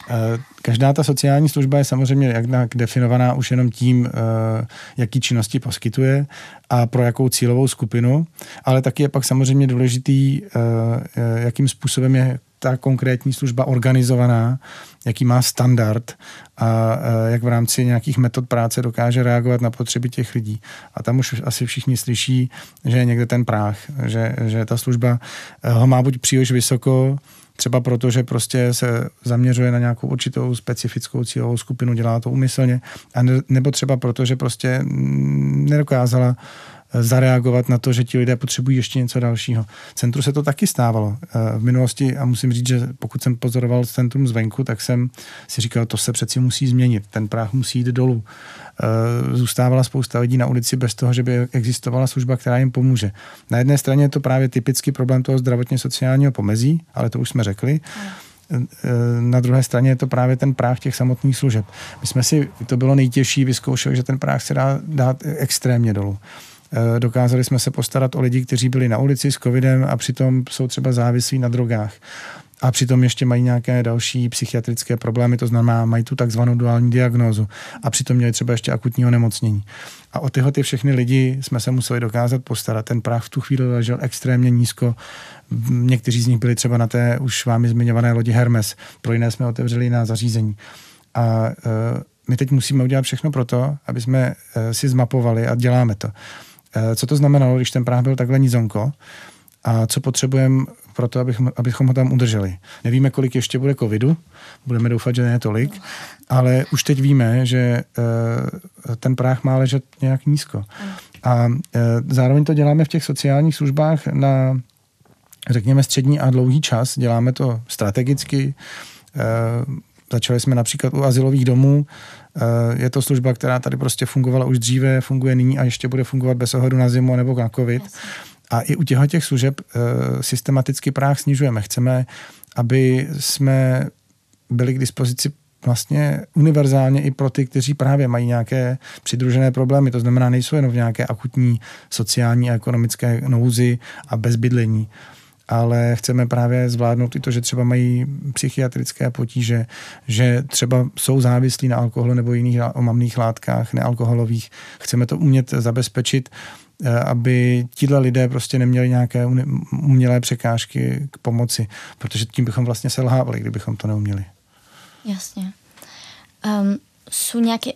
Eh, každá ta sociální služba je samozřejmě jednak definovaná už jenom tím, eh, jaký činnosti poskytuje a pro jakou cílovou skupinu, ale taky je pak samozřejmě důležitý, eh, jakým způsobem je ta konkrétní služba organizovaná, jaký má standard a jak v rámci nějakých metod práce dokáže reagovat na potřeby těch lidí. A tam už asi všichni slyší, že je někde ten práh, že, že ta služba ho má buď příliš vysoko, třeba proto, že prostě se zaměřuje na nějakou určitou specifickou cílovou skupinu, dělá to umyslně, a nebo třeba proto, že prostě nedokázala zareagovat na to, že ti lidé potřebují ještě něco dalšího. Centru se to taky stávalo eh, v minulosti a musím říct, že pokud jsem pozoroval centrum zvenku, tak jsem si říkal, to se přeci musí změnit, ten práh musí jít dolů. Eh, zůstávala spousta lidí na ulici bez toho, že by existovala služba, která jim pomůže. Na jedné straně je to právě typický problém toho zdravotně sociálního pomezí, ale to už jsme řekli. Eh, na druhé straně je to právě ten práh těch samotných služeb. My jsme si, to bylo nejtěžší, vyzkoušeli, že ten práh se dá dát extrémně dolů. Dokázali jsme se postarat o lidi, kteří byli na ulici s covidem a přitom jsou třeba závislí na drogách a přitom ještě mají nějaké další psychiatrické problémy, to znamená, mají tu takzvanou duální diagnózu a přitom měli třeba ještě akutní onemocnění. A o tyhle ty všechny lidi jsme se museli dokázat postarat. Ten práh v tu chvíli ležel extrémně nízko. Někteří z nich byli třeba na té už vámi zmiňované lodi Hermes. Pro jiné jsme otevřeli na zařízení. A uh, my teď musíme udělat všechno pro to, aby jsme uh, si zmapovali a děláme to. Uh, co to znamenalo, když ten práh byl takhle nízonko a co potřebujeme pro to, abychom, abychom ho tam udrželi. Nevíme, kolik ještě bude covidu, budeme doufat, že ne tolik, ale už teď víme, že uh, ten práh má ležet nějak nízko. A uh, zároveň to děláme v těch sociálních službách na, řekněme, střední a dlouhý čas. Děláme to strategicky. Začali jsme například u asilových domů. Je to služba, která tady prostě fungovala už dříve, funguje nyní a ještě bude fungovat bez ohledu na zimu nebo na covid. A i u těchto těch služeb e, systematicky práh snižujeme. Chceme, aby jsme byli k dispozici vlastně univerzálně i pro ty, kteří právě mají nějaké přidružené problémy. To znamená, nejsou jenom v nějaké akutní sociální a ekonomické nouzi a bezbydlení, ale chceme právě zvládnout i to, že třeba mají psychiatrické potíže, že třeba jsou závislí na alkoholu nebo jiných omamných látkách, nealkoholových. Chceme to umět zabezpečit Eh, aby tíhle lidé prostě neměli nějaké umělé překážky k pomoci, protože tím bychom vlastně selhávali, kdybychom to neuměli. Jasně. Um, jsou nějaké,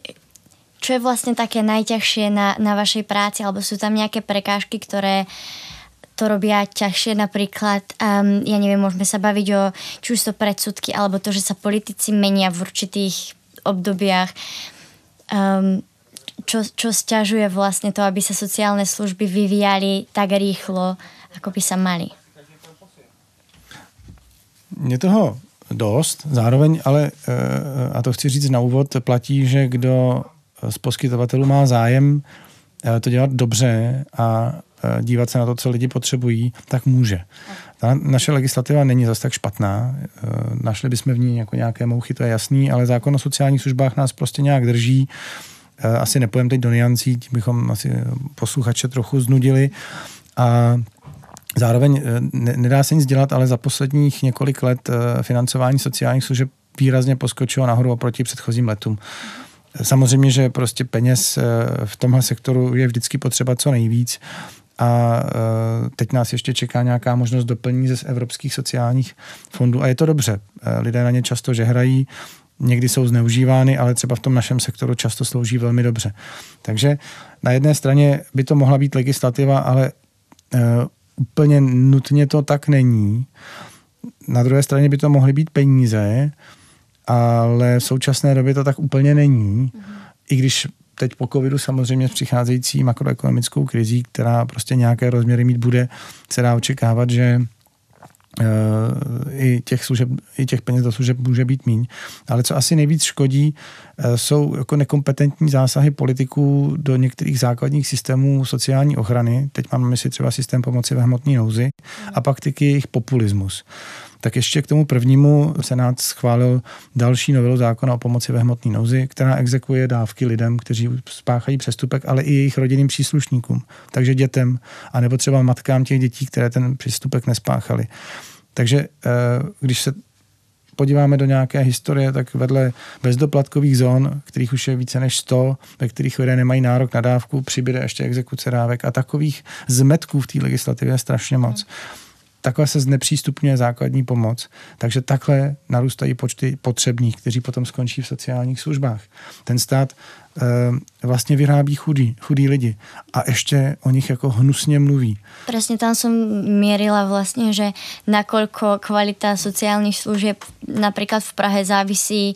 čo je vlastně také najťažšie na, na vašej práci, alebo jsou tam nějaké prekážky, které to robia ťažšie, napríklad, um, ja neviem, môžeme sa baviť o či už to predsudky, alebo to, že sa politici menia v určitých obdobiach. Um, čo, čo stiažuje vlastne to, aby sa sociálne služby vyvíjali tak rýchlo, ako by sa mali? Je toho dost, zároveň ale, eh, a to chci říct na úvod, platí, že kdo z poskytovatelů má zájem eh, to dělat dobře a dívat se na to, co lidi potřebují, tak může. Ta naše legislativa není zase tak špatná. Našli bychom v ní jako nějaké mouchy, to je jasný, ale zákon o sociálních službách nás prostě nějak drží Eh, asi nepojeme teď do niancí, tím bychom asi posluchače trochu znudili. A zároveň eh, ne, nedá se nic dělat, ale za posledních několik let eh, financování sociálních služeb výrazně poskočilo nahoru oproti předchozím letům. Samozřejmě, že prostě peněz v tomhle sektoru je vždycky potřeba co nejvíc a teď nás ještě čeká nějaká možnost doplnění ze evropských sociálních fondů a je to dobře. Lidé na ně často žehrají, někdy jsou zneužívány, ale třeba v tom našem sektoru často slouží velmi dobře. Takže na jedné straně by to mohla být legislativa, ale uh, úplně nutně to tak není. Na druhé straně by to mohly být peníze, ale v současné době to tak úplně není. Mm. I když teď po covidu samozřejmě s přicházející makroekonomickou krizí, která prostě nějaké rozměry mít bude, se dá očekávat, že i těch, služeb, i těch peněz do služeb může být míň. Ale co asi nejvíc škodí, eh, jsou jako nekompetentní zásahy politiků do některých základních systémů sociální ochrany. Teď mám mysli třeba systém pomoci ve hmotné nouzi a pak taky jejich populismus. Tak ještě k tomu prvnímu Senát schválil další novelu zákona o pomoci ve hmotné nouzi, která exekuje dávky lidem, kteří spáchají přestupek, ale i jejich rodinným příslušníkům, takže dětem, anebo třeba matkám těch dětí, které ten přestupek nespáchali. Takže eh, když se podíváme do nějaké historie, tak vedle bezdoplatkových zón, kterých už je více než 100, ve kterých lidé nemají nárok na dávku, přibyde ještě exekuce dávek a takových zmetků v té legislativě je strašně moc. Takhle se znepřístupňuje základní pomoc, takže takhle narůstají počty potřebných, kteří potom skončí v sociálních službách. Ten stát e, vlastně vyrábí chudí, chudí lidi a ještě o nich jako hnusně mluví. Přesně tam jsem měrila vlastně, že nakolko kvalita sociálních služeb například v Prahe závisí,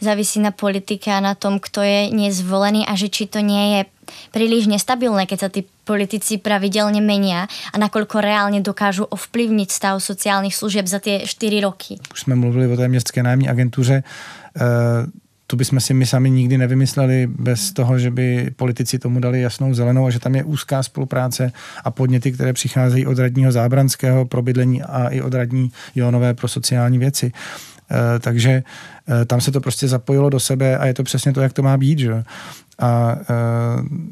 závisí na politike a na tom, kto je nezvolený a že či to nie je príliš nestabilné, keď sa tí politici pravidelne menia a nakoľko reálne dokážu ovplyvniť stav sociálnych služieb za tie 4 roky. Už jsme mluvili o té městské nájemní agentuře. E, tu bychom si my sami nikdy nevymysleli bez toho, že by politici tomu dali jasnou zelenou a že tam je úzká spolupráce a podněty, které přicházejí od radního Zábranského pro bydlení a i od radní Jonové pro sociální věci. E, takže e, tam se to prostě zapojilo do sebe a je to přesně to, jak to má být. Že? A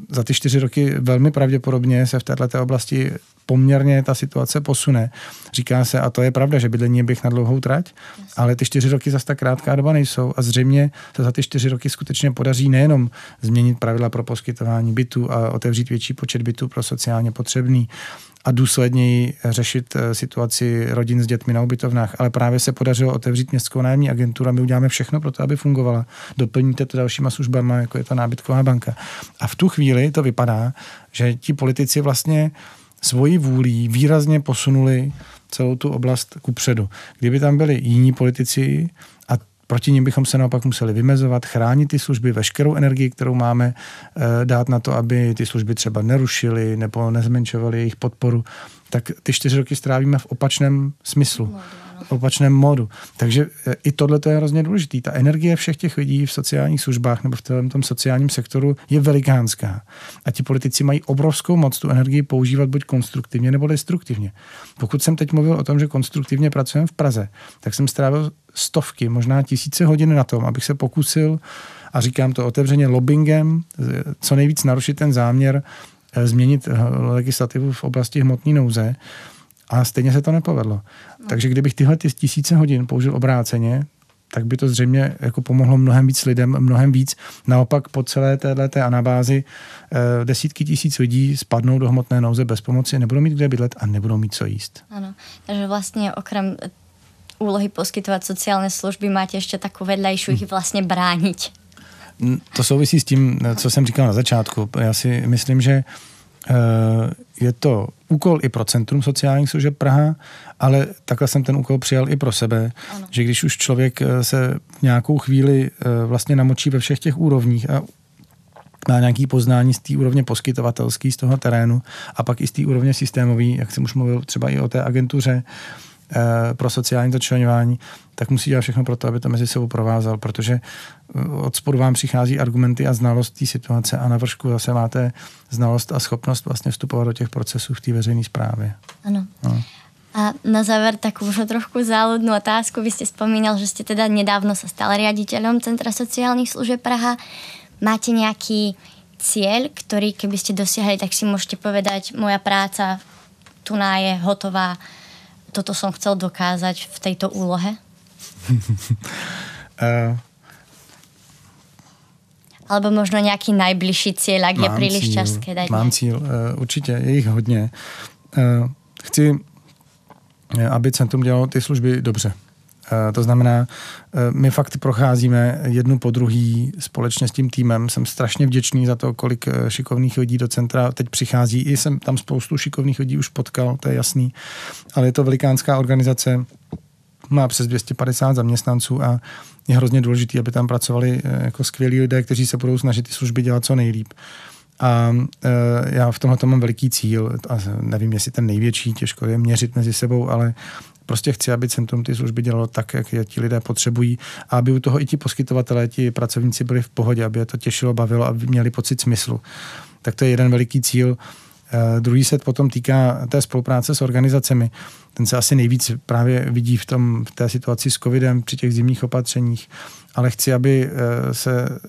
za ty čtyři roky velmi pravděpodobně se v této oblasti poměrně ta situace posune. Říká se, a to je pravda, že bydlení je běh na dlouhou trať, ale ty čtyři roky zase tak krátká doba nejsou a zřejmě se za ty čtyři roky skutečně podaří nejenom změnit pravidla pro poskytování bytů a otevřít větší počet bytů pro sociálně potřebný, a důsledněji řešit eh, situaci rodin s dětmi na ubytovnách. Ale právě se podařilo otevřít městskou nájemní agenturu a my uděláme všechno pro to, aby fungovala. Doplníte to dalšíma službama, jako je ta nábytková banka. A v tu chvíli to vypadá, že ti politici vlastně svoji vůlí výrazně posunuli celou tu oblast ku předu. Kdyby tam byli jiní politici, a proti nim bychom se naopak museli vymezovat, chránit ty služby, veškerou energii, kterou máme, eh, dát na to, aby ty služby třeba nerušily nebo nezmenšovaly jejich podporu, tak ty čtyři roky strávíme v opačném smyslu opačném modu. Takže e, i tohle je hrozně důležité. Ta energie všech těch lidí v sociálních službách nebo v tom sociálním sektoru je velikánská. A ti politici mají obrovskou moc tu energii používat buď konstruktivně nebo destruktivně. Pokud jsem teď mluvil o tom, že konstruktivně pracujeme v Praze, tak jsem strávil stovky, možná tisíce hodin na tom, abych se pokusil a říkám to otevřeně lobbyingem, co nejvíc narušit ten záměr e, změnit e, legislativu v oblasti hmotné nouze a stejně se to nepovedlo. No. Takže kdybych tyhle ty tisíce hodin použil obráceně, tak by to zřejmě jako pomohlo mnohem víc lidem, mnohem víc. Naopak po celé této anabázi eh, desítky tisíc lidí spadnou do hmotné nouze bez pomoci, nebudou mít kde bydlet a nebudou mít co jíst. Ano, takže vlastně okrem úlohy poskytovat sociální služby máte ještě takovou vedlejší hm. vlastně bránit. To souvisí s tím, co jsem říkal na začátku. Já si myslím, že eh, je to úkol i pro Centrum sociálních služeb Praha, ale takhle jsem ten úkol přijal i pro sebe, ano. že když už člověk eh, se v nějakou chvíli eh, vlastně namočí ve všech těch úrovních a má nějaký poznání z té úrovně poskytovatelský, z toho terénu a pak i z té úrovně systémový, jak jsem už mluvil třeba i o té agentuře, Eh, pro sociální začlenování, tak musí dělat všechno pro to, aby to mezi sebou provázal, protože eh, od spodu vám přichází argumenty a znalost té situace a na vršku zase máte znalost a schopnost vlastně vstupovat do těch procesů v té veřejné správě. Ano. No. A na záver takú už trochu záľudnú otázku. Vy ste spomínal, že ste teda nedávno sa stal riaditeľom Centra sociálnych služieb Praha. Máte nejaký cieľ, ktorý keby ste dosiahli, tak si môžete povedať, moja práca tu je hotová, toto som chcel dokázať v tejto úlohe? uh, *laughs* Alebo možno nějaký nejbližší cíl, jak je příliš ťažké dať. Mám cíl, uh, určitě, je jich hodně. Uh, chci, aby centrum dělalo ty služby dobře. Eh, to znamená, eh, my fakt procházíme jednu po druhý společně s tím týmem. Jsem strašně vděčný za to, kolik eh, šikovných lidí do centra teď přichází. I jsem tam spoustu šikovných lidí už potkal, to je jasný. Ale je to velikánská organizace, má přes 250 zaměstnanců a je hrozně důležité, aby tam pracovali jako skvělí lidé, kteří se budou snažit ty služby dělat co nejlíp. A e, já v tomhle mám veliký cíl, a nevím, jestli ten největší, těžko je měřit mezi sebou, ale Prostě chci, aby centrum ty služby dělalo tak, jak je ti lidé potřebují a aby u toho i ti poskytovatelé, ti pracovníci byli v pohodě, aby je to těšilo, bavilo, aby měli pocit smyslu. Tak to je jeden veliký cíl. Uh, druhý se potom týká té spolupráce s organizacemi. Ten se asi nejvíc právě vidí v, tom, v té situaci s covidem při těch zimních opatřeních, ale chci, aby uh, se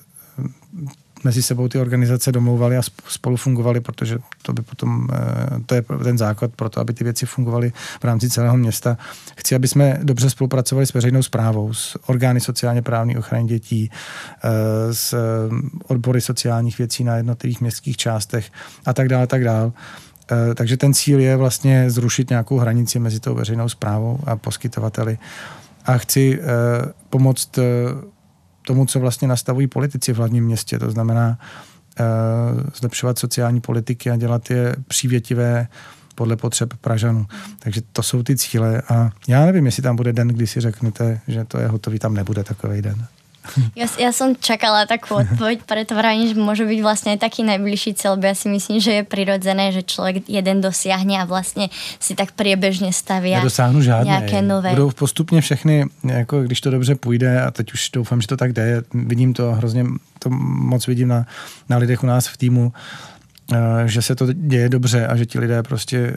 mezi sebou ty organizace domlouvaly a spolu fungovaly, protože to by potom, eh, to je ten základ pro to, aby ty věci fungovaly v rámci celého města. Chci, aby jsme dobře spolupracovali s veřejnou zprávou, s orgány sociálně právní ochrany dětí, eh, s odbory sociálních věcí na jednotlivých městských částech a tak dále, tak dále. Eh, takže ten cíl je vlastně zrušit nějakou hranici mezi tou veřejnou zprávou a poskytovateli. A chci pomoct tomu, co vlastně nastavují politici v hlavním městě. To znamená uh, zlepšovat sociální politiky a dělat je přívětivé podle potřeb Pražanů. Takže to jsou ty cíle a já nevím, jestli tam bude den, kdy si řeknete, že to je hotový, tam nebude takový den. Ja, ja som čakala takú odpoveď, *laughs* preto vravím, že môže byť vlastne aj taký najbližší cieľ, ja si myslím, že je prirodzené, že človek jeden dosiahne a vlastne si tak priebežne stavia Nedosáhnu žádné. nějaké nové. Budou postupně všechny, jako když to dobře půjde a teď už doufám, že to tak jde, vidím to hrozně, to moc vidím na, na lidech u nás v týmu, eh, že se to děje dobře a že ti lidé prostě eh,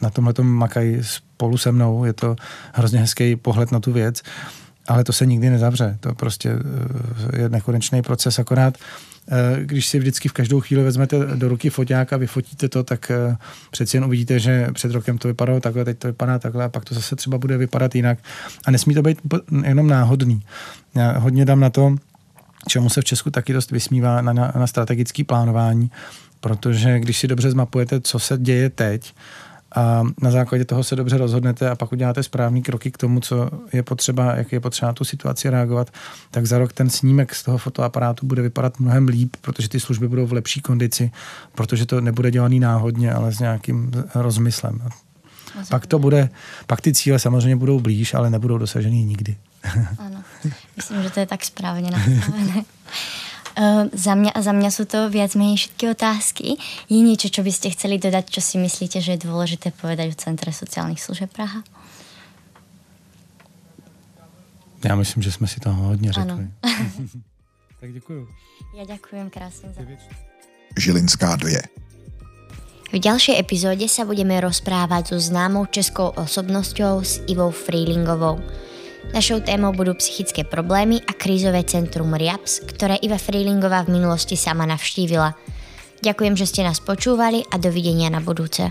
na tomhle makají spolu se mnou. Je to hrozně hezký pohled na tu věc ale to se nikdy nezavře. To prostě eh, je nekonečný proces, akorát když si vždycky v každou chvíli vezmete do ruky foťák a vyfotíte to, tak přeci jen uvidíte, že před rokem to vypadalo takhle, teď to vypadá takhle a pak to zase třeba bude vypadat jinak. A nesmí to být jenom náhodný. Já hodně dám na to, čemu se v Česku taky dost vysmívá na, na, na strategické plánování, protože když si dobře zmapujete, co se děje teď, a na základě toho se dobře rozhodnete a pak uděláte správný kroky k tomu, co je potřeba, jak je potřeba na tu situaci reagovat, tak za rok ten snímek z toho fotoaparátu bude vypadat mnohem líp, protože ty služby budou v lepší kondici, protože to nebude dělaný náhodně, ale s nějakým rozmyslem. Pak to bude, pak ty cíle samozřejmě budou blíž, ale nebudou dosažený nikdy. Ano, myslím, že to je tak správně *laughs* nastavené. Uh, za, mňa, za mňa sú to viac menej všetky otázky. Je niečo, čo by ste chceli dodať, čo si myslíte, že je dôležité povedať v Centre sociálnych služeb Praha? Já myslím, že jsme si toho hodně řekli. Ano. *laughs* tak děkuju. Já děkujem krásně za... Žilinská 2. V ďalšej epizóde sa budeme rozprávať so známou českou osobnosťou s Ivou Freelingovou. Našou témou budú psychické problémy a krízové centrum RIAPS, ktoré Iva Freelingová v minulosti sama navštívila. Ďakujem, že ste nás počúvali a dovidenia na budúce.